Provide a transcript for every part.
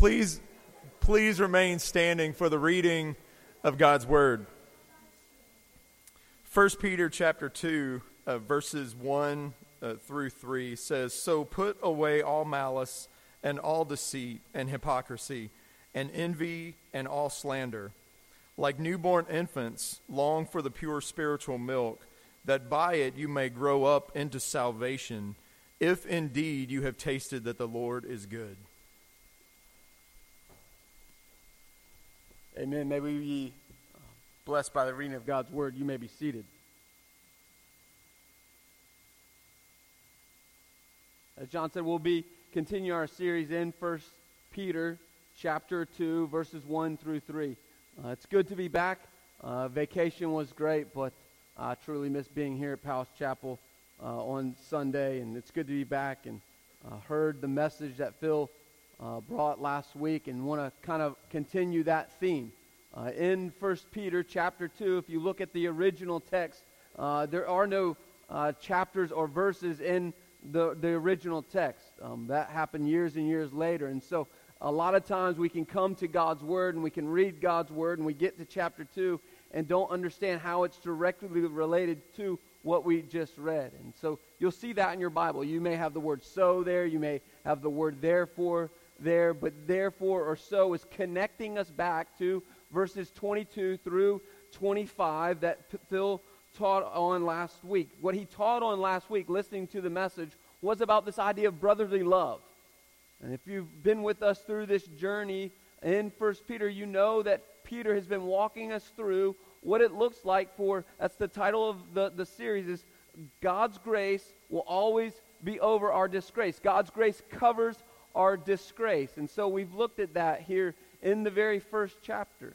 Please, please remain standing for the reading of God's word. 1 Peter chapter 2, uh, verses 1 uh, through 3 says, So put away all malice and all deceit and hypocrisy and envy and all slander. Like newborn infants, long for the pure spiritual milk, that by it you may grow up into salvation, if indeed you have tasted that the Lord is good. Amen. May we be uh, blessed by the reading of God's word. You may be seated. As John said, we'll be continuing our series in First Peter chapter 2, verses 1 through 3. Uh, it's good to be back. Uh, vacation was great, but I truly miss being here at Powell's Chapel uh, on Sunday, and it's good to be back and uh, heard the message that Phil uh, brought last week and want to kind of continue that theme. Uh, in 1 Peter chapter 2, if you look at the original text, uh, there are no uh, chapters or verses in the, the original text. Um, that happened years and years later. And so a lot of times we can come to God's Word and we can read God's Word and we get to chapter 2 and don't understand how it's directly related to what we just read. And so you'll see that in your Bible. You may have the word so there, you may have the word therefore there, but therefore or so is connecting us back to verses 22 through 25 that Phil taught on last week. What he taught on last week, listening to the message, was about this idea of brotherly love. And if you've been with us through this journey in First Peter, you know that Peter has been walking us through what it looks like for, that's the title of the, the series, is God's grace will always be over our disgrace. God's grace covers our disgrace. And so we've looked at that here in the very first chapter.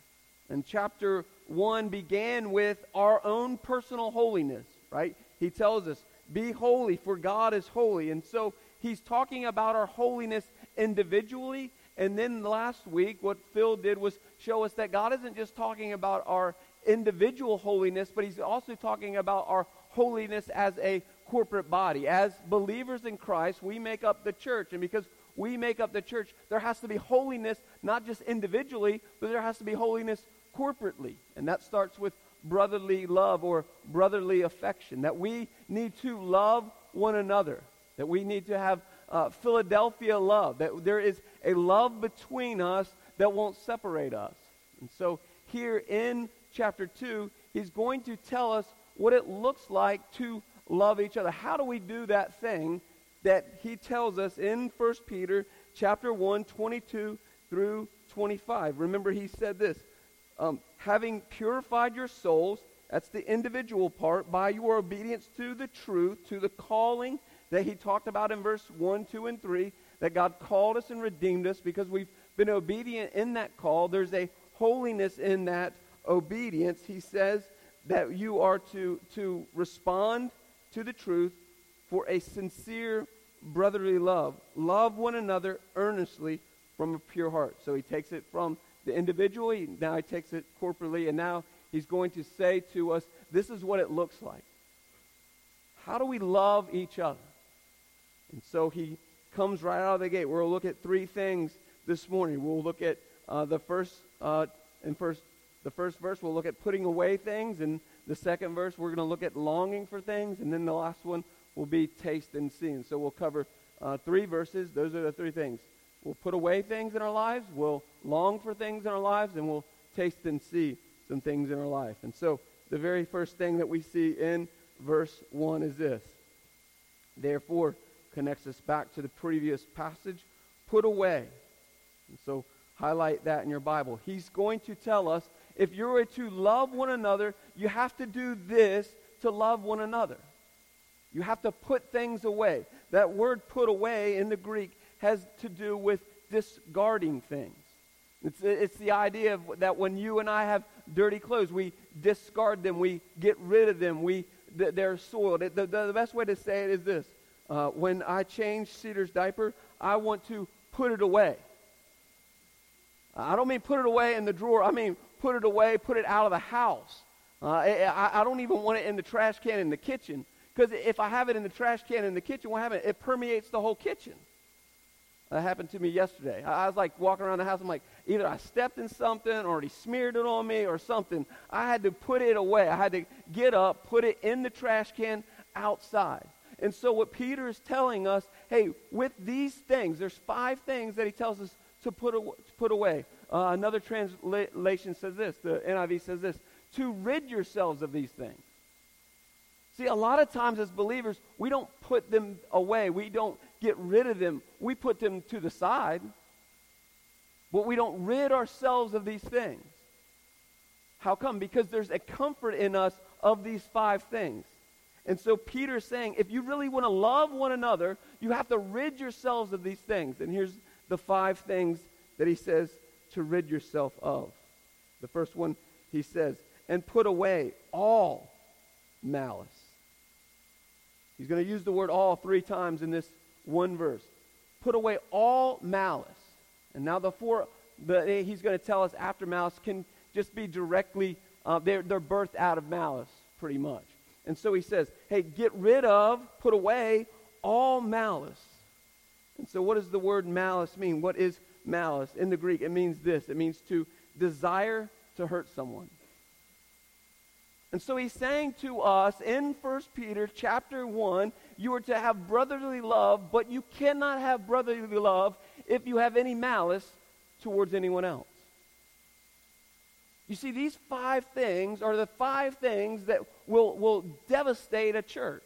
And chapter 1 began with our own personal holiness, right? He tells us, Be holy, for God is holy. And so he's talking about our holiness individually. And then last week, what Phil did was show us that God isn't just talking about our individual holiness, but he's also talking about our holiness as a corporate body. As believers in Christ, we make up the church. And because we make up the church, there has to be holiness, not just individually, but there has to be holiness corporately. And that starts with brotherly love or brotherly affection. That we need to love one another. That we need to have uh, Philadelphia love. That there is a love between us that won't separate us. And so here in chapter 2, he's going to tell us what it looks like to love each other. How do we do that thing that he tells us in 1 Peter chapter 1, 22 through 25? Remember, he said this um, having purified your souls, that's the individual part, by your obedience to the truth, to the calling that he talked about in verse 1, 2, and 3, that God called us and redeemed us because we've been obedient in that call. There's a holiness in that obedience. He says that you are to, to respond to the truth for a sincere brotherly love. Love one another earnestly from a pure heart. So he takes it from the individually, now he takes it corporately, and now he's going to say to us, this is what it looks like. How do we love each other? And so he comes right out of the gate. We'll look at three things this morning. We'll look at uh, the first uh, in first the first verse. We'll look at putting away things, and the second verse we're going to look at longing for things, and then the last one will be taste and see. And so we'll cover uh, three verses. Those are the three things. We'll put away things in our lives. We'll long for things in our lives, and we'll taste and see some things in our life. And so the very first thing that we see in verse 1 is this. Therefore, connects us back to the previous passage. Put away. And so highlight that in your Bible. He's going to tell us if you're to love one another, you have to do this to love one another. You have to put things away. That word put away in the Greek has to do with discarding things. It's, it's the idea of that when you and I have dirty clothes, we discard them, we get rid of them, we, they're soiled. The, the, the best way to say it is this. Uh, when I change Cedar's diaper, I want to put it away. I don't mean put it away in the drawer. I mean put it away, put it out of the house. Uh, I, I, don't even want it in the trash can in the kitchen. Because if I have it in the trash can in the kitchen, what happens? It permeates the whole kitchen. That happened to me yesterday. I, was like walking around the house. I'm like, either I stepped in something or he smeared it on me or something. I had to put it away. I had to get up, put it in the trash can outside. And so, what Peter is telling us hey, with these things, there's five things that he tells us to put, aw- to put away. Uh, another translation says this, the NIV says this to rid yourselves of these things. See, a lot of times as believers, we don't put them away, we don't get rid of them, we put them to the side. But we don't rid ourselves of these things. How come? Because there's a comfort in us of these five things. And so Peter's saying, if you really want to love one another, you have to rid yourselves of these things. And here's the five things that he says to rid yourself of. The first one, he says, and put away all malice. He's going to use the word all three times in this one verse. Put away all malice. And now the four he's going to tell us after malice can just be directly, uh, they're, they're birthed out of malice, pretty much. And so he says, hey, get rid of, put away all malice. And so what does the word malice mean? What is malice? In the Greek, it means this. It means to desire to hurt someone. And so he's saying to us in 1 Peter chapter 1, you are to have brotherly love, but you cannot have brotherly love if you have any malice towards anyone else. You see, these five things are the five things that will, will devastate a church.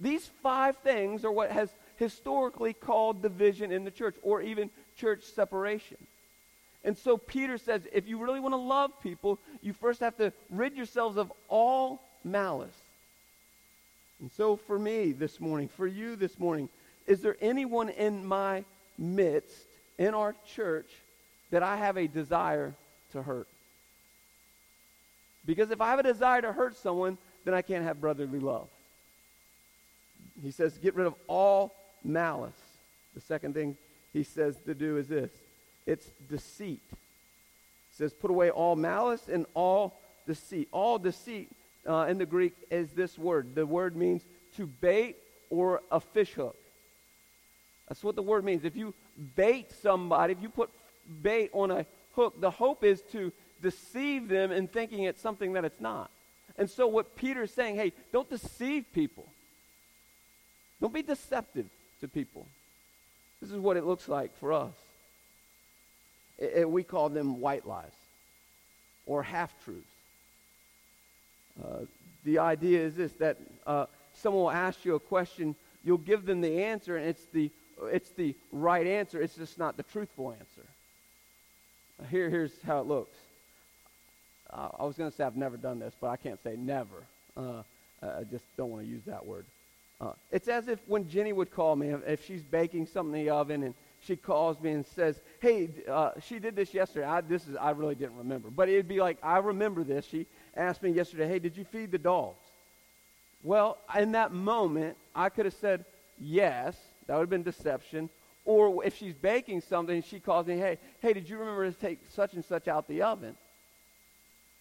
These five things are what has historically called division in the church or even church separation. And so Peter says if you really want to love people, you first have to rid yourselves of all malice. And so for me this morning, for you this morning, is there anyone in my midst, in our church, that I have a desire to hurt. Because if I have a desire to hurt someone, then I can't have brotherly love. He says, get rid of all malice. The second thing he says to do is this it's deceit. He says, put away all malice and all deceit. All deceit uh, in the Greek is this word. The word means to bait or a fish hook. That's what the word means. If you bait somebody, if you put bait on a hook, the hope is to deceive them in thinking it's something that it's not. And so what Peter's saying, hey, don't deceive people. Don't be deceptive to people. This is what it looks like for us. We call them white lies or half-truths. Uh, the idea is this, that uh, someone will ask you a question, you'll give them the answer, and it's the, it's the right answer. It's just not the truthful answer. Here, here's how it looks. Uh, I was going to say I've never done this, but I can't say never. Uh, I just don't want to use that word. Uh, it's as if when Jenny would call me, if she's baking something in the oven and she calls me and says, "Hey, uh, she did this yesterday." I, this is I really didn't remember, but it'd be like I remember this. She asked me yesterday, "Hey, did you feed the dogs?" Well, in that moment, I could have said yes. That would have been deception. Or if she's baking something, she calls me, hey, hey, did you remember to take such and such out the oven?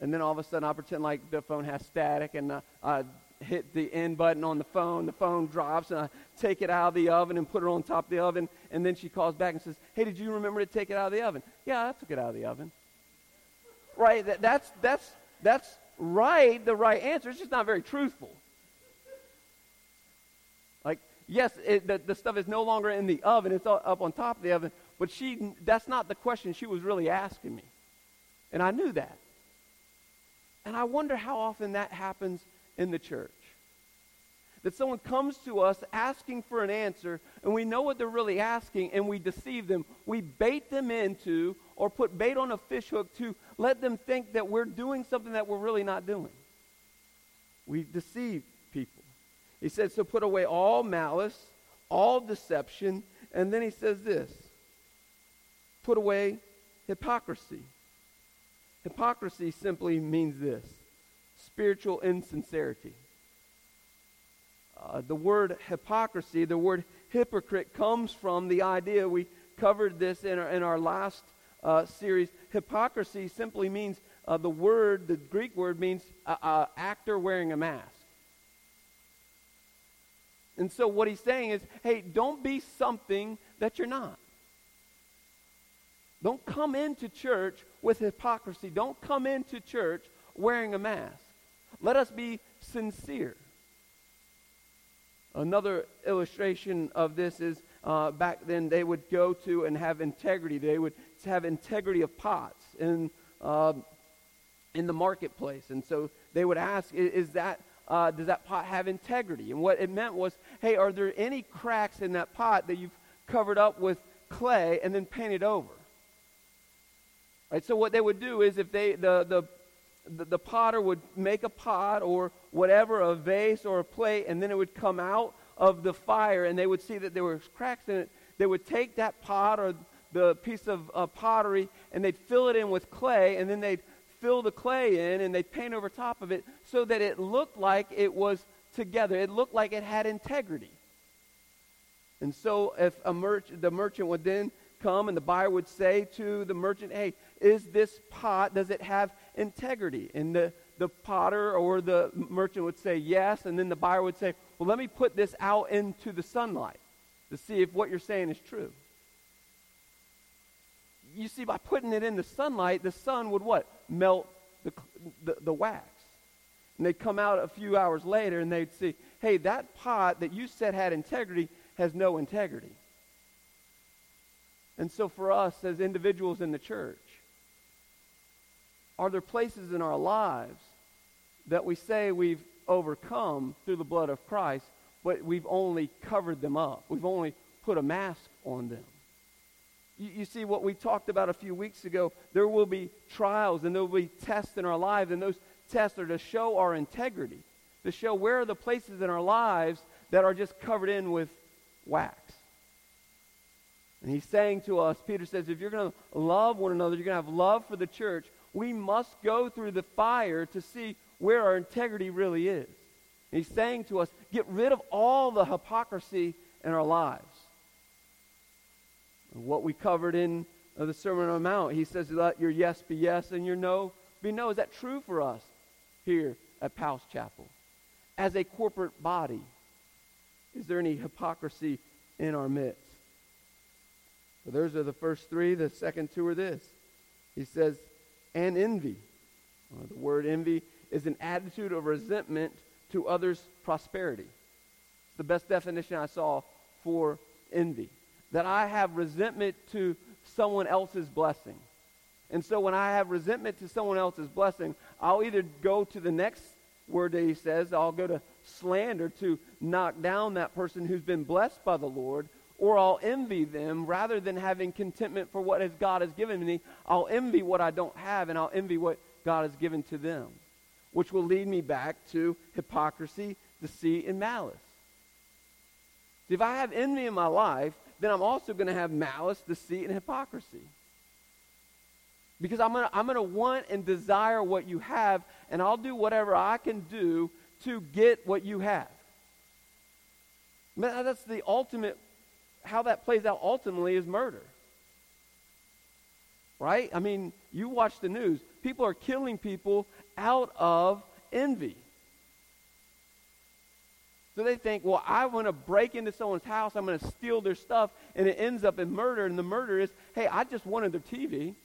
And then all of a sudden I pretend like the phone has static and uh, I hit the end button on the phone. The phone drops and I take it out of the oven and put it on top of the oven. And then she calls back and says, hey, did you remember to take it out of the oven? Yeah, I took it out of the oven. Right? That, that's, that's, that's right, the right answer. It's just not very truthful Like, yes, it, the, the stuff is no longer in the oven, it's up on top of the oven, but she, that's not the question she was really asking me. And I knew that. And I wonder how often that happens in the church. That someone comes to us asking for an answer, and we know what they're really asking, and we deceive them. We bait them into, or put bait on a fish hook to let them think that we're doing something that we're really not doing. We deceive people. He says, so put away all malice, all deception, and then he says this put away hypocrisy. Hypocrisy simply means this spiritual insincerity. Uh, the word hypocrisy, the word hypocrite, comes from the idea we covered this in our, in our last uh, series. Hypocrisy simply means uh, the word, the Greek word means actor wearing a mask. And so what he's saying is, hey, don't be something that you're not. Don't come into church with hypocrisy. Don't come into church wearing a mask. Let us be sincere. Another illustration of this is uh, back then they would go to and have integrity. They would have integrity of pots in, uh, in the marketplace. And so they would ask, is that, uh, does that pot have integrity? And what it meant was, hey, are there any cracks in that pot that you've covered up with clay and then painted over? Right, so what they would do is if they, the, the, the, the potter would make a pot or whatever, a vase or a plate, and then it would come out of the fire and they would see that there were cracks in it. They would take that pot or the piece of uh, pottery and they'd fill it in with clay and then they'd fill the clay in and they'd paint over top of it so that it looked like it was together. It looked like it had integrity. And so if a merch- the merchant would then come and the buyer would say to the merchant, hey, is this pot, does it have integrity? And the, the potter or the merchant would say yes, and then the buyer would say, well, let me put this out into the sunlight to see if what you're saying is true. You see, by putting it in the sunlight, the sun would what? Melt the, the, the wax. And they'd come out a few hours later and they'd see, hey, that pot that you said had integrity has no integrity. And so for us as individuals in the church, are there places in our lives that we say we've overcome through the blood of Christ, but we've only covered them up? We've only put a mask on them. You, you, see, what we talked about a few weeks ago, there will be trials and there will be tests in our lives, and those tests are to show our integrity, to show where are the places in our lives that are just covered in with wax. And he's saying to us, Peter says, if you're going to love one another, you're going to have love for the church, we must go through the fire to see where our integrity really is. And he's saying to us, get rid of all the hypocrisy in our lives. What we covered in uh, the Sermon on the Mount, he says, let your yes be yes and your no be no. Is that true for us here at Powell's Chapel? As a corporate body, is there any hypocrisy in our midst? So those are the first three. The second two are this. He says, and envy. Uh, the word envy is an attitude of resentment to others' prosperity. It's the best definition I saw for envy. That I have resentment to someone else's blessing. And so when I have resentment to someone else's blessing, I'll either go to the next word that he says, I'll go to slander to knock down that person who's been blessed by the Lord, or I'll envy them rather than having contentment for what God has given me. I'll envy what I don't have and I'll envy what God has given to them, which will lead me back to hypocrisy, deceit, and malice. If I have envy in my life, then I'm also going to have malice, deceit, and hypocrisy. Because I'm going to I'm going to want and desire what you have, and I'll do whatever I can do to get what you have. That's the ultimate how that plays out ultimately is murder. Right? I mean, you watch the news. People are killing people out of envy. So they think, well, I want to break into someone's house, I'm going to steal their stuff, and it ends up in murder. And the murder is, hey, I just wanted their TV.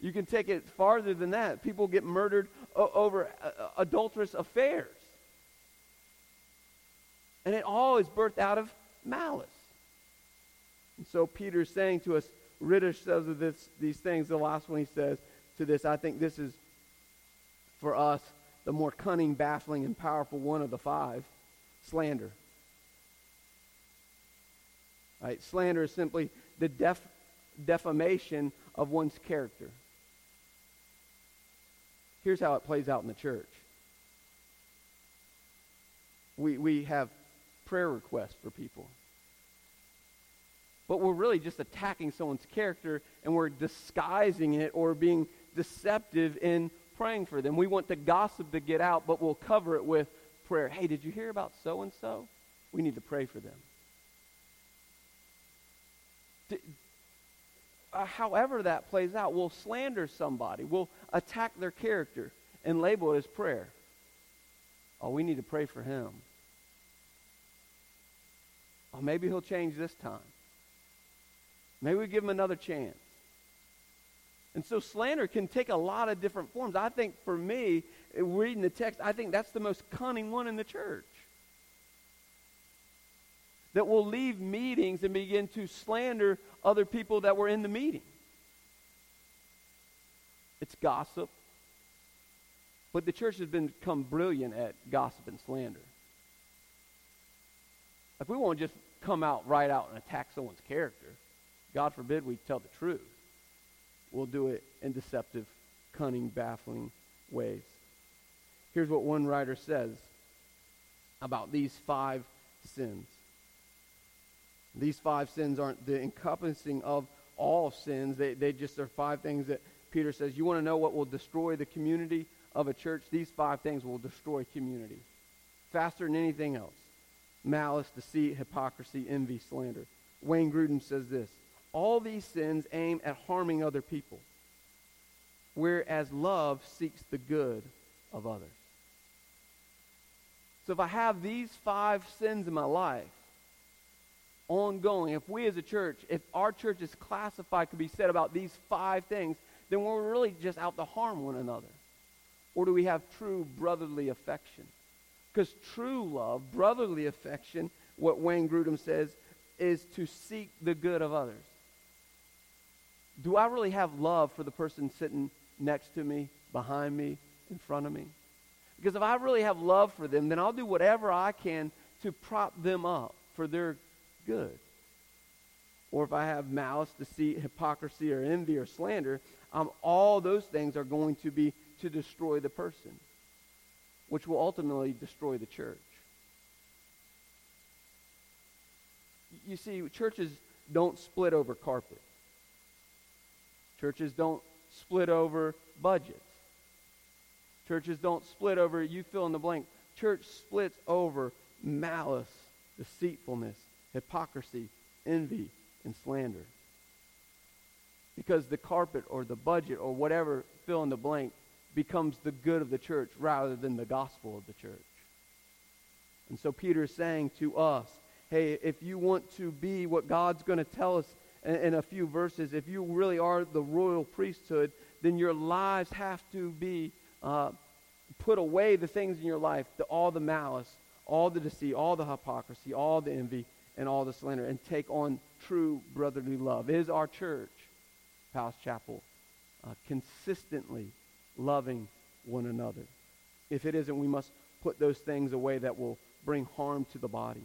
You can take it farther than that. People get murdered over uh adulterous affairs. And it all is birthed out of malice. And so Peter's saying to us, rid ourselves of this, these things. The last one he says to this, I think this is for us the more cunning, baffling, and powerful one of the five slander. Right? Slander is simply the def, defamation of one's character. Here's how it plays out in the church. We, we have prayer requests for people. But we're really just attacking someone's character and we're disguising it or being deceptive in praying for them. We want the gossip to get out, but we'll cover it with prayer. Hey, did you hear about so and so? We need to pray for them. uh, however that plays out, we'll slander somebody, we'll attack their character and label it as prayer. Oh, we need to pray for him. Oh, maybe he'll change this time. Maybe we give him another chance. And so slander can take a lot of different forms. I think for me, eh, reading the text, I think that's the most cunning one in the church. That will leave meetings and begin to slander other people that were in the meeting. It's gossip. But the church has become brilliant at gossip and slander. If we won't just come out right out and attack someone's character, God forbid we tell the truth. We'll do it in deceptive, cunning, baffling ways. Here's what one writer says about these five sins. These five sins aren't the encompassing of all sins. They, they just are five things that Peter says. You want to know what will destroy the community of a church? These five things will destroy community faster than anything else malice, deceit, hypocrisy, envy, slander. Wayne Grudem says this all these sins aim at harming other people, whereas love seeks the good of others. So if I have these five sins in my life, ongoing, if we as a church, if our church is classified, could be said about these five things, then we're really just out to harm one another. Or do we have true brotherly affection? Because true love, brotherly affection, what Wayne Grudem says, is to seek the good of others do I really have love for the person sitting next to me, behind me, in front of me? Because if I really have love for them, then I'll do whatever I can to prop them up for their good. Or if I have malice, deceit, hypocrisy, or envy, or slander, all those things are going to be to destroy the person, which will ultimately destroy the church. You see, churches don't split over carpet. Churches don't split over budgets. Churches don't split over, you fill in the blank. Church splits over malice, deceitfulness, hypocrisy, envy, and slander. Because the carpet or the budget or whatever, fill in the blank, becomes the good of the church rather than the gospel of the church. And so Peter is saying to us, hey, if you want to be what God's going to tell us in, in a few verses, if you really are the royal priesthood, then your lives have to be uh, put away the things in your life, the, all the malice, all the deceit, all the hypocrisy, all the envy, and all the slander, and take on true brotherly love. Is our church, Powell's Chapel, uh, consistently loving one another? If it isn't, we must put those things away that will bring harm to the body.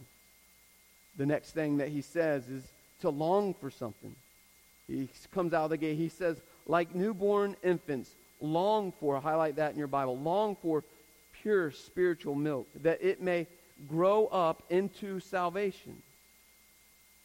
The next thing that he says is to long for something. He comes out of the gate. He says, like newborn infants, long for, highlight that in your Bible, long for pure spiritual milk, that it may grow up into salvation.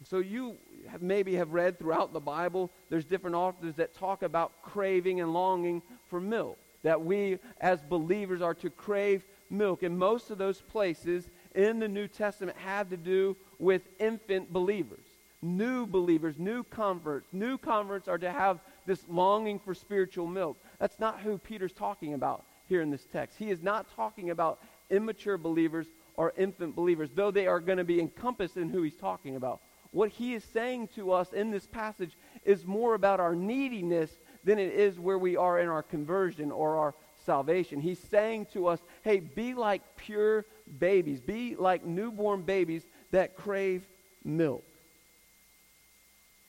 So you have maybe have read throughout the Bible, there's different authors that talk about craving and longing for milk, that we as believers are to crave milk. And most of those places in the New Testament have to do with infant believers new believers, new converts. New converts are to have this longing for spiritual milk. That's not who Peter's talking about here in this text. He is not talking about immature believers or infant believers, though they are going to be encompassed in who he's talking about. What he is saying to us in this passage is more about our neediness than it is where we are in our conversion or our salvation. He's saying to us, hey, be like pure babies, be like newborn babies that crave milk.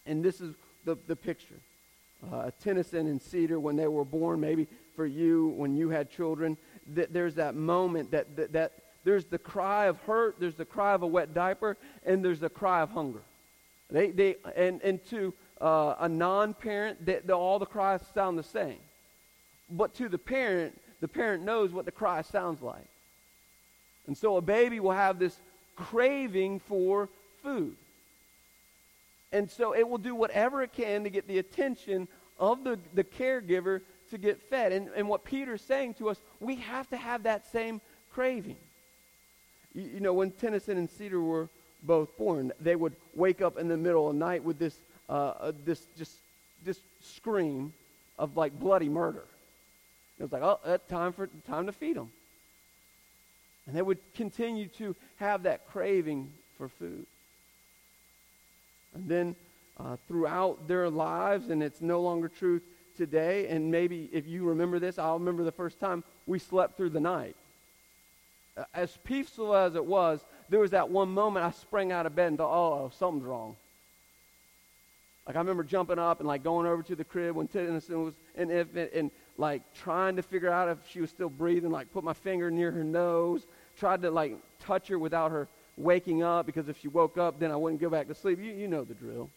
And this is the, the picture. Uh, Tennyson and Cedar, when they were born, maybe for you, when you had children, there's that moment that, that, that there's the cry of hurt, there's the cry of a wet diaper, and there's the cry of hunger. They, they, and, and to uh, a non-parent, they, all the cries sound the same. But to the parent, the parent knows what the cry sounds like. And so a baby will have this craving for food. And so it will do whatever it can to get the attention of the, the caregiver to get fed. And, and what Peter's saying to us, we have to have that same craving. You, you know, when Tennyson and Cedar were both born, they would wake up in the middle of the night with this, uh, uh, this, just, this scream of like bloody murder. It was like, oh, that's time, for, time to feed them. And they would continue to have that craving for food. And then uh, throughout their lives, and it's no longer true today. And maybe if you remember this, I'll remember the first time we slept through the night. Uh, as peaceful as it was, there was that one moment I sprang out of bed and thought, oh, oh, something's wrong. Like I remember jumping up and like going over to the crib when Tennyson was an infant and like trying to figure out if she was still breathing, like put my finger near her nose, tried to like touch her without her waking up because if she woke up, then I wouldn't go back to sleep. You, you know the drill.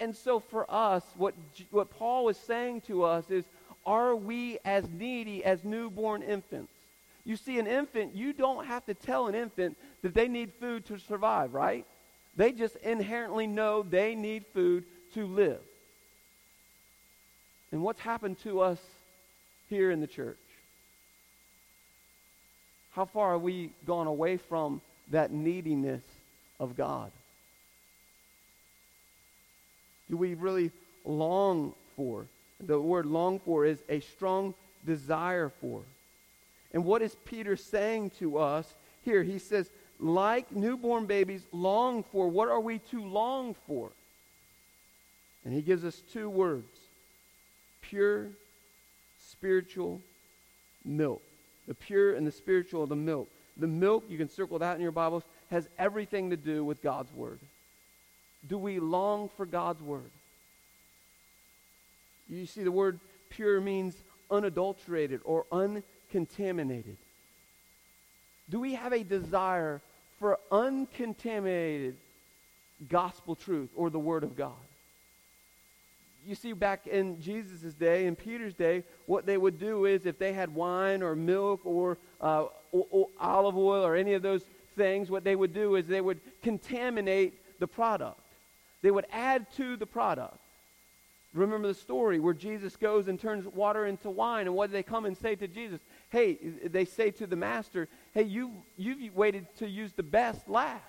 And so for us, what, what Paul is saying to us is, are we as needy as newborn infants? You see, an infant, you don't have to tell an infant that they need food to survive, right? They just inherently know they need food to live. And what's happened to us here in the church? How far have we gone away from that neediness of God? Do we really long for? The word long for is a strong desire for. And what is Peter saying to us here? He says, like newborn babies long for. What are we to long for? And he gives us two words pure spiritual milk. The pure and the spiritual, the milk. The milk, you can circle that in your Bibles, has everything to do with God's Word. Do we long for God's Word? You see, the word pure means unadulterated or uncontaminated. Do we have a desire for uncontaminated gospel truth or the Word of God? you see, back in Jesus' day, in Peter's day, what they would do is if they had wine or milk or, uh, or, or olive oil or any of those things, what they would do is they would contaminate the product. They would add to the product. Remember the story where Jesus goes and turns water into wine, and what do they come and say to Jesus? Hey, they say to the master, hey, you, you've waited to use the best last.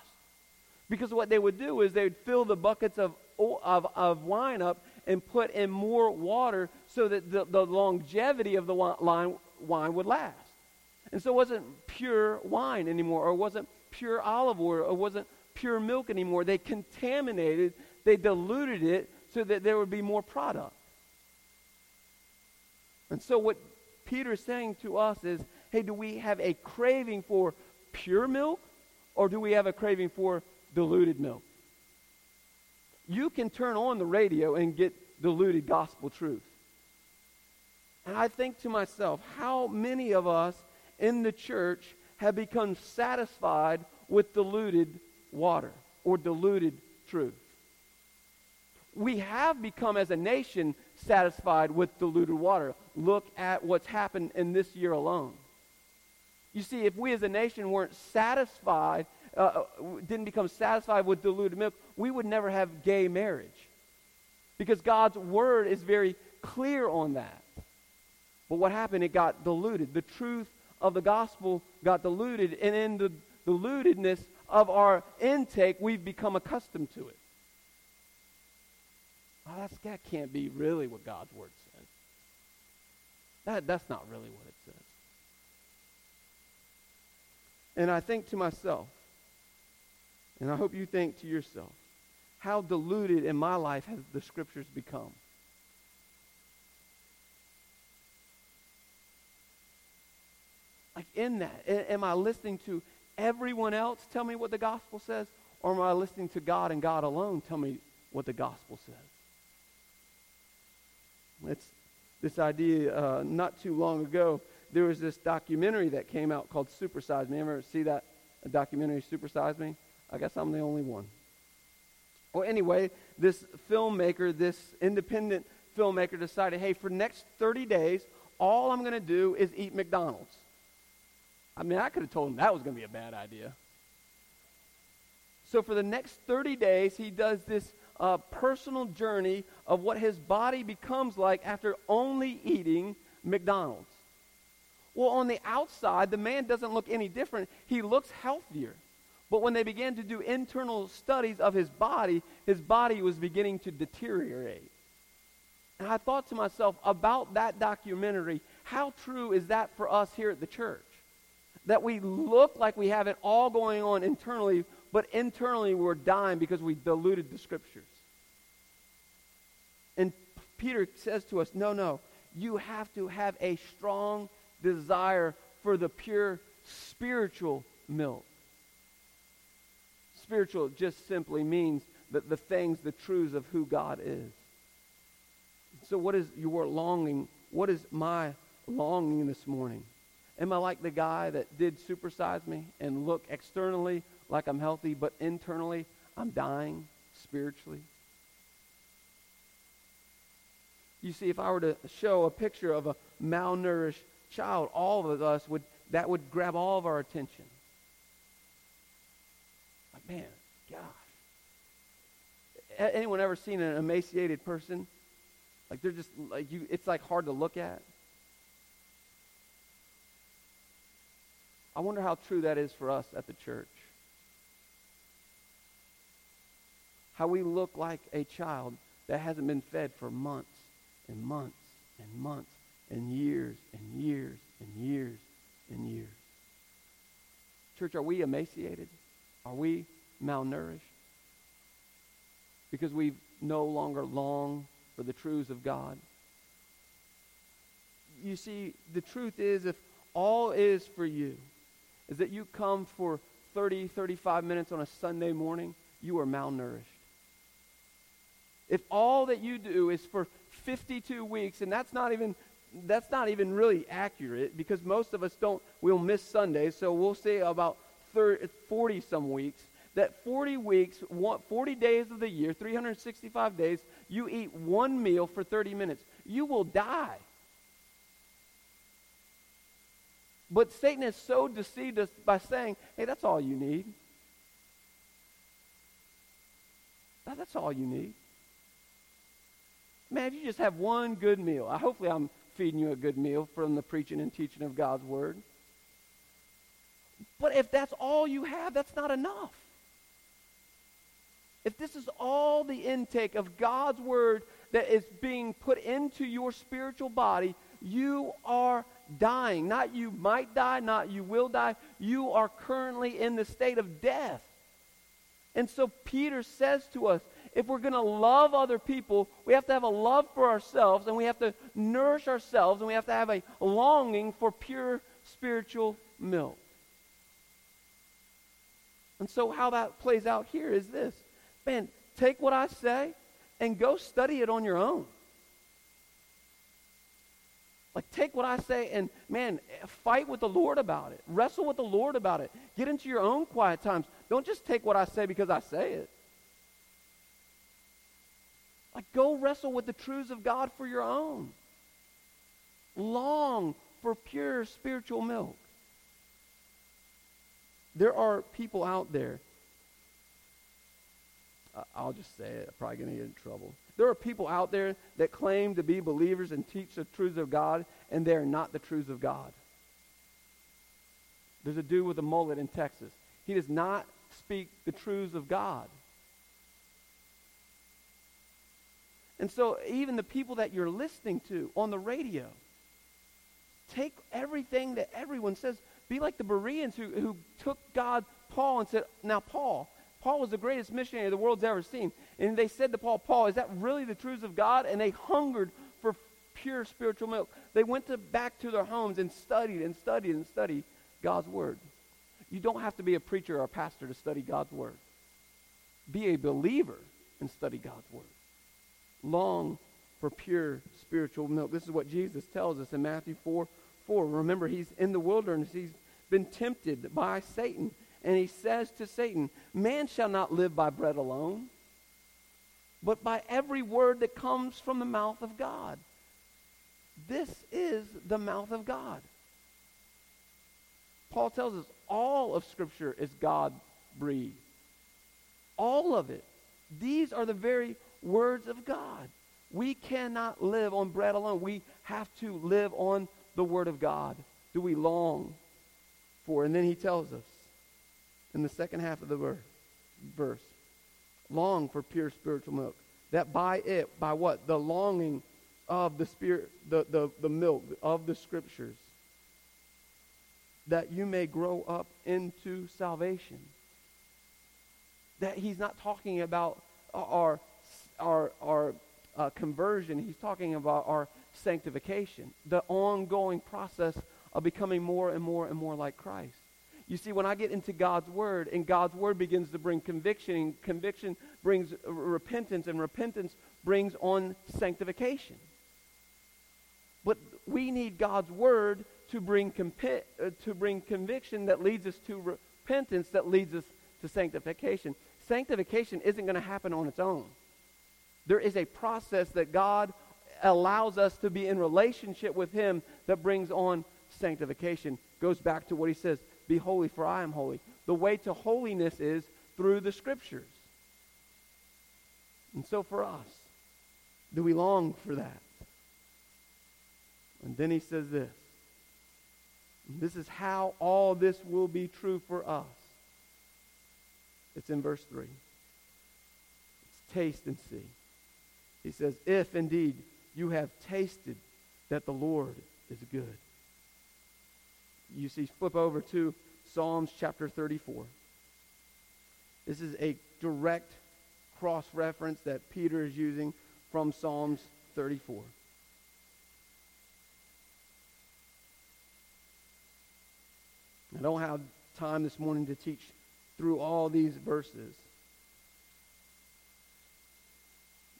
Because what they would do is they would fill the buckets of, of, of wine up and put in more water so that the, the longevity of the wine, wine would last. And so it wasn't pure wine anymore, or it wasn't pure olive oil, or it wasn't pure milk anymore. They contaminated, they diluted it so that there would be more product. And so what Peter is saying to us is, hey, do we have a craving for pure milk, or do we have a craving for diluted milk? you can turn on the radio and get diluted gospel truth. And I think to myself, how many of us in the church have become satisfied with diluted water or diluted truth? We have become, as a nation, satisfied with diluted water. Look at what's happened in this year alone. You see, if we as a nation weren't satisfied uh, uh didn't become satisfied with diluted milk, we would never have gay marriage. Because God's word is very clear on that. But what happened? It got diluted. The truth of the gospel got diluted, and in the dilutedness of our intake, we've become accustomed to it. Oh, that's, that can't be really what God's word says. That, that's not really what it says. And I think to myself, and I hope you think to yourself, how diluted in my life has the scriptures become? Like in that, am I listening to everyone else tell me what the gospel says? Or am I listening to God and God alone tell me what the gospel says? It's this idea uh, not too long ago. There was this documentary that came out called Supersize Me. Ever see that documentary, Supersize Me? I guess I'm the only one. Well, anyway, this filmmaker, this independent filmmaker decided, hey, for next 30 days, all I'm going to do is eat McDonald's. I mean, I could have told him that was going to be a bad idea. So for the next 30 days, he does this uh, personal journey of what his body becomes like after only eating McDonald's. Well, on the outside, the man doesn't look any different. He looks healthier. But when they began to do internal studies of his body, his body was beginning to deteriorate. And I thought to myself about that documentary, how true is that for us here at the church? That we look like we have it all going on internally, but internally we're dying because we diluted the scriptures. Peter says to us, no, no, you have to have a strong desire for the pure spiritual milk. Spiritual just simply means that the things, the truths of who God is. So, what is your longing? What is my longing this morning? Am I like the guy that did supersize me and look externally like I'm healthy, but internally I'm dying spiritually? You see, if I were to show a picture of a malnourished child, all of us would, that would grab all of our attention. Like, man, gosh. Anyone ever seen an emaciated person? Like they're just like you it's like hard to look at. I wonder how true that is for us at the church. How we look like a child that hasn't been fed for months and months and months and years and years and years and years. Church, are we emaciated? Are we malnourished? Because we no longer long for the truths of God. You see, the truth is if all is for you is that you come for 30, 35 minutes on a Sunday morning, you are malnourished. If all that you do is for 52 weeks, and that's not even that's not even really accurate because most of us don't we'll miss Sundays, so we'll say about 30, 40 some weeks that 40 weeks, 40 days of the year, 365 days, you eat one meal for 30 minutes. You will die. But Satan has so deceived us by saying, hey, that's all you need. That's all you need. Man, if you just have one good meal, hopefully I'm feeding you a good meal from the preaching and teaching of God's word. But if that's all you have, that's not enough. If this is all the intake of God's word that is being put into your spiritual body, you are dying. Not you might die, not you will die. You are currently in the state of death. And so Peter says to us, if we're going to love other people, we have to have a love for ourselves and we have to nourish ourselves and we have to have a longing for pure spiritual milk. And so how that plays out here is this man, take what I say and go study it on your own. Like, take what I say and, man, fight with the Lord about it. Wrestle with the Lord about it. Get into your own quiet times. Don't just take what I say because I say it. Like, go wrestle with the truths of God for your own. Long for pure spiritual milk. There are people out there I'll just say it. I'm probably going to get in trouble. There are people out there that claim to be believers and teach the truths of God, and they are not the truths of God. There's a dude with a mullet in Texas. He does not speak the truths of God. And so, even the people that you're listening to on the radio, take everything that everyone says. Be like the Bereans who, who took God, Paul, and said, Now, Paul, Paul was the greatest missionary the world's ever seen. And they said to Paul, Paul, is that really the truths of God? And they hungered for pure spiritual milk. They went to, back to their homes and studied and studied and studied God's word. You don't have to be a preacher or a pastor to study God's word. Be a believer and study God's word. Long for pure spiritual milk. This is what Jesus tells us in Matthew 4 4. Remember, he's in the wilderness. He's been tempted by Satan. And he says to Satan, Man shall not live by bread alone, but by every word that comes from the mouth of God. This is the mouth of God. Paul tells us all of Scripture is God breathed. All of it. These are the very words of God. We cannot live on bread alone. We have to live on the Word of God. Do we long for? And then he tells us in the second half of the verse. Long for pure spiritual milk. That by it, by what? The longing of the spirit, the, the, the milk of the scriptures, that you may grow up into salvation. That he's not talking about our, our, our uh, conversion. He's talking about our sanctification, the ongoing process of becoming more and more and more like Christ. You see, when I get into God's Word, and God's Word begins to bring conviction, and conviction brings repentance, and repentance brings on sanctification. But we need God's Word to bring, compi- uh, to bring conviction that leads us to repentance, that leads us to sanctification. Sanctification isn't going to happen on its own. There is a process that God allows us to be in relationship with Him that brings on sanctification. Goes back to what He says Be holy, for I am holy. The way to holiness is through the Scriptures. And so for us, do we long for that? And then He says this. This is how all this will be true for us. It's in verse 3. It's taste and see. He says, If indeed you have tasted that the Lord is good. You see, flip over to Psalms chapter 34. This is a direct cross reference that Peter is using from Psalms 34. I don't have time this morning to teach through all these verses.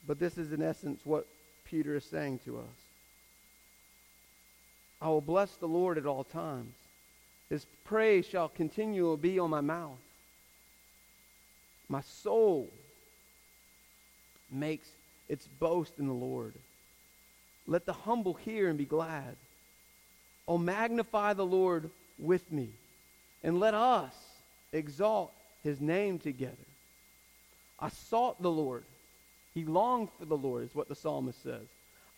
But this is, in essence, what Peter is saying to us. I will bless the Lord at all times. His praise shall continually be on my mouth. My soul makes its boast in the Lord. Let the humble hear and be glad. Oh, magnify the Lord with me, and let us exalt his name together. I sought the Lord. He longed for the Lord, is what the psalmist says.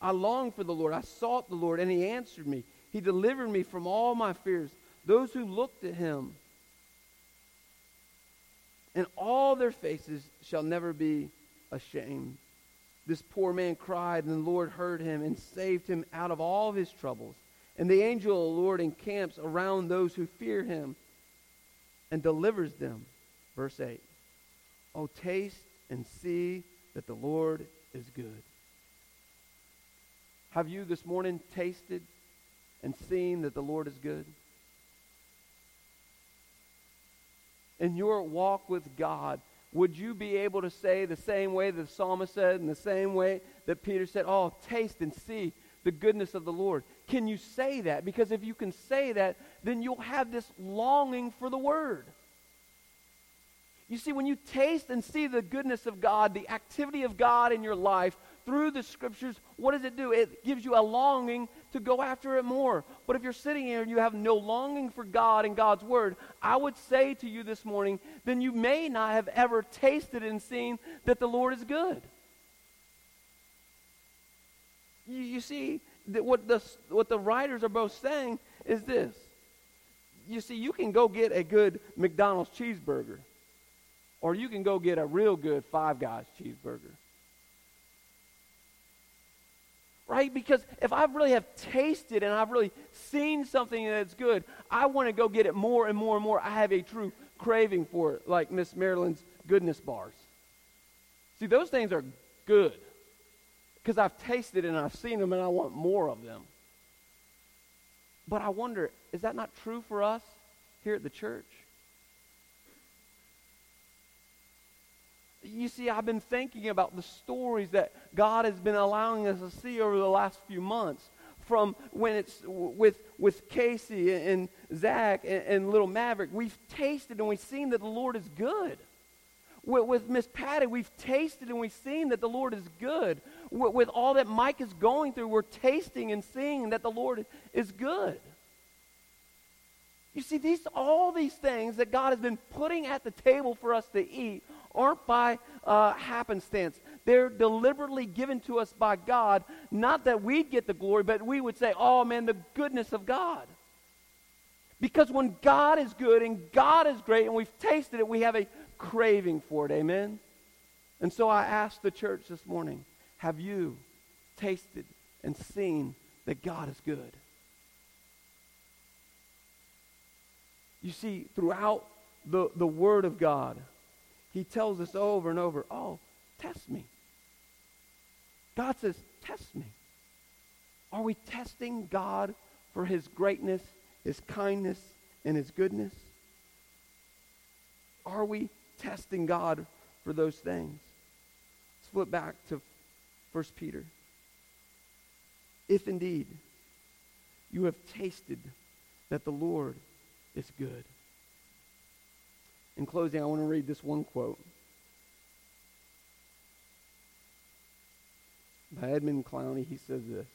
I longed for the Lord. I sought the Lord, and he answered me. He delivered me from all my fears. Those who looked at him, and all their faces shall never be ashamed. This poor man cried, and the Lord heard him and saved him out of all his troubles. And the angel of the Lord encamps around those who fear him and delivers them. Verse 8. Oh, taste and see that the Lord is good. Have you this morning tasted and seen that the Lord is good? In your walk with God, would you be able to say the same way that the psalmist said, in the same way that Peter said, Oh, taste and see the goodness of the Lord? Can you say that? Because if you can say that, then you'll have this longing for the Word. You see, when you taste and see the goodness of God, the activity of God in your life through the Scriptures, what does it do? It gives you a longing to go after it more. But if you're sitting here and you have no longing for God and God's Word, I would say to you this morning, then you may not have ever tasted and seen that the Lord is good. You, you see, that what the, what the writers are both saying is this. You see, you can go get a good McDonald's cheeseburger, or you can go get a real good Five Guys cheeseburger. Right? Because if I really have tasted and I've really seen something that's good, I want to go get it more and more and more. I have a true craving for it, like Miss Marilyn's goodness bars. See, those things are good because I've tasted and I've seen them and I want more of them. But I wonder, is that not true for us here at the church? You see, I've been thinking about the stories that God has been allowing us to see over the last few months. From when it's with, with Casey and Zach and, and little Maverick, we've tasted and we've seen that the Lord is good. With, with Miss Patty, we've tasted and we've seen that the Lord is good. With, all that Mike is going through, we're tasting and seeing that the Lord is good. You see, these all these things that God has been putting at the table for us to eat aren't by uh, happenstance. They're deliberately given to us by God, not that we'd get the glory, but we would say, oh man, the goodness of God. Because when God is good and God is great and we've tasted it, we have a craving for it. Amen? And so I asked the church this morning, have you tasted and seen that God is good? You see, throughout the, the Word of God, He tells us over and over, oh, test me. God says, test me. Are we testing God for his greatness, his kindness, and his goodness? Are we testing God for those things? Let's flip back to 1 Peter. If indeed you have tasted that the Lord is good. In closing, I want to read this one quote by Edmund Clowney. He says this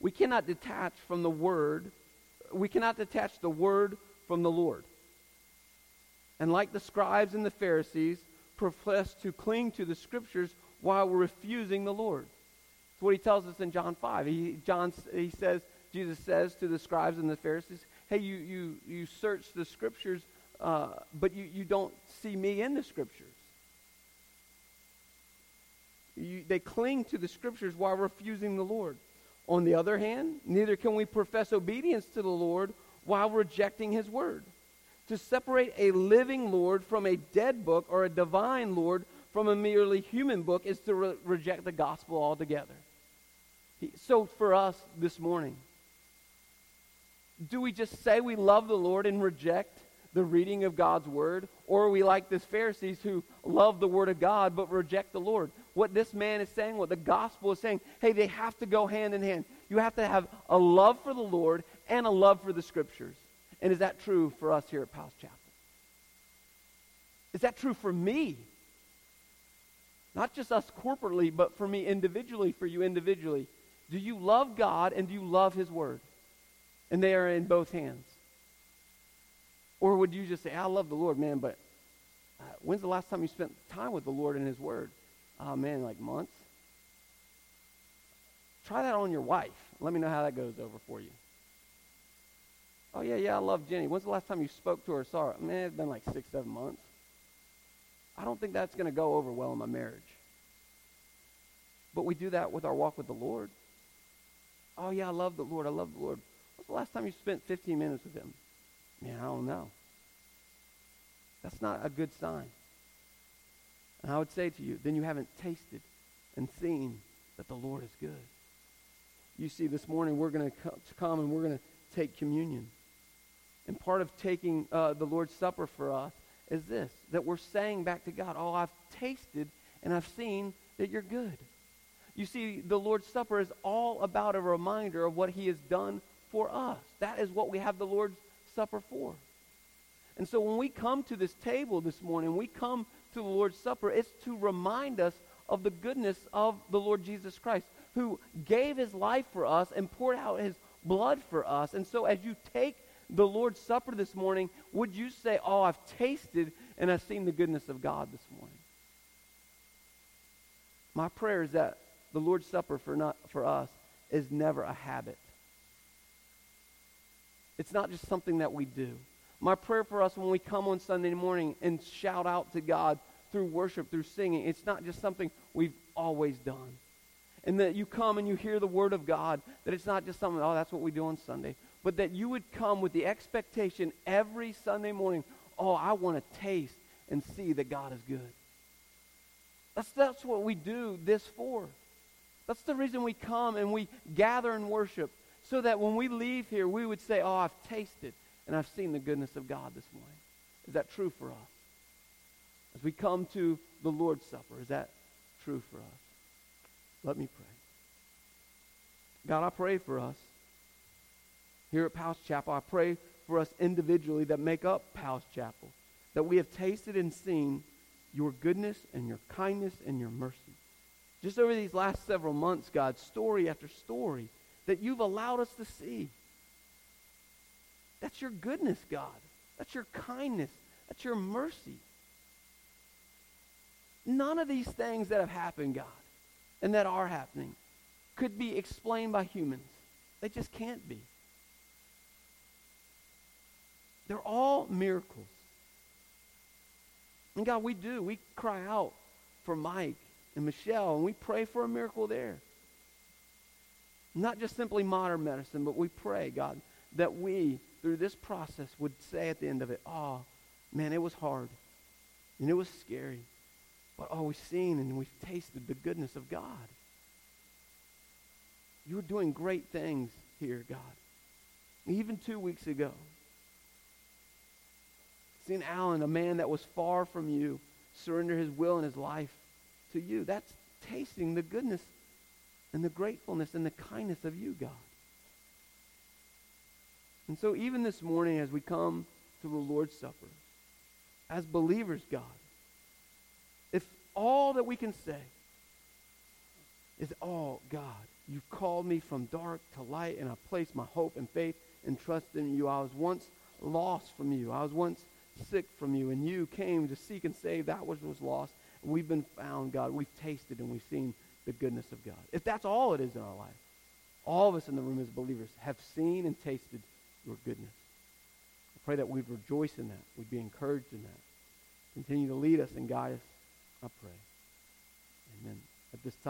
We cannot detach from the Word, we cannot detach the Word from the Lord. And like the scribes and the Pharisees, profess to cling to the Scriptures while we're refusing the Lord. That's what he tells us in John 5. He, John, he says, Jesus says to the scribes and the Pharisees, hey, you, you, you search the Scriptures, uh, but you, you don't see me in the Scriptures. You, they cling to the Scriptures while refusing the Lord. On the other hand, neither can we profess obedience to the Lord while rejecting his word. To separate a living Lord from a dead book or a divine Lord from a merely human book is to re- reject the gospel altogether. He, so for us this morning, do we just say we love the Lord and reject the reading of God's word? Or are we like this Pharisees who love the word of God but reject the Lord? What this man is saying, what the gospel is saying, hey, they have to go hand in hand. You have to have a love for the Lord and a love for the scriptures. And is that true for us here at Powell's Chapel? Is that true for me? Not just us corporately, but for me individually, for you individually. Do you love God and do you love His Word? And they are in both hands. Or would you just say, I love the Lord, man, but uh, when's the last time you spent time with the Lord and His Word? Oh, man, like months? Try that on your wife. Let me know how that goes over for you. Oh, yeah, yeah, I love Jenny. When's the last time you spoke to her her? Man, it's been like six, seven months. I don't think that's going to go over well in my marriage. But we do that with our walk with the Lord. Oh, yeah, I love the Lord. I love the Lord. When's the last time you spent 15 minutes with him? Man, I don't know. That's not a good sign. And I would say to you, then you haven't tasted and seen that the Lord is good. You see, this morning we're going to come and we're going to take communion. And part of taking uh, the Lord's Supper for us is this that we're saying back to God, Oh, I've tasted and I've seen that you're good. You see, the Lord's Supper is all about a reminder of what He has done for us. That is what we have the Lord's Supper for. And so when we come to this table this morning, we come to the Lord's Supper, it's to remind us of the goodness of the Lord Jesus Christ, who gave his life for us and poured out his blood for us. And so as you take the Lord's Supper this morning, would you say, Oh, I've tasted and I've seen the goodness of God this morning? My prayer is that the Lord's Supper for, not, for us is never a habit. It's not just something that we do. My prayer for us when we come on Sunday morning and shout out to God through worship, through singing, it's not just something we've always done. And that you come and you hear the word of God, that it's not just something, oh, that's what we do on Sunday, but that you would come with the expectation every Sunday morning, oh, I want to taste and see that God is good. That's, that's what we do this for. That's the reason we come and we gather and worship, so that when we leave here, we would say, oh, I've tasted and I've seen the goodness of God this morning. Is that true for us? As we come to the Lord's Supper, is that true for us? Let me pray. God, I pray for us here at Powell's Chapel. I pray for us individually that make up Powell's Chapel, that we have tasted and seen your goodness and your kindness and your mercy. Just over these last several months, God, story after story that you've allowed us to see. That's your goodness, God. That's your kindness. That's your mercy. None of these things that have happened, God, and that are happening, could be explained by humans. They just can't be. They're all miracles. And God, we do. We cry out for Mike and Michelle, and we pray for a miracle there. Not just simply modern medicine, but we pray, God, that we, through this process, would say at the end of it, oh, man, it was hard. And it was scary. But oh, we've seen and we've tasted the goodness of God. You're doing great things here, God. Even two weeks ago, seeing Alan, a man that was far from you, surrender his will and his life to you. That's tasting the goodness and the gratefulness and the kindness of you, God. And so even this morning as we come to the Lord's Supper, as believers, God, if all that we can say is, oh, God, you've called me from dark to light, and I place my hope and faith and trust in you. I was once lost from you. I was once sick from you, and you came to seek and save that which was lost. And we've been found, God. We've tasted and we've seen the goodness of God. If that's all it is in our life, all of us in the room as believers have seen and tasted your goodness. I pray that we'd rejoice in that. We'd be encouraged in that. Continue to lead us and guide us. I pray. Amen. At this time,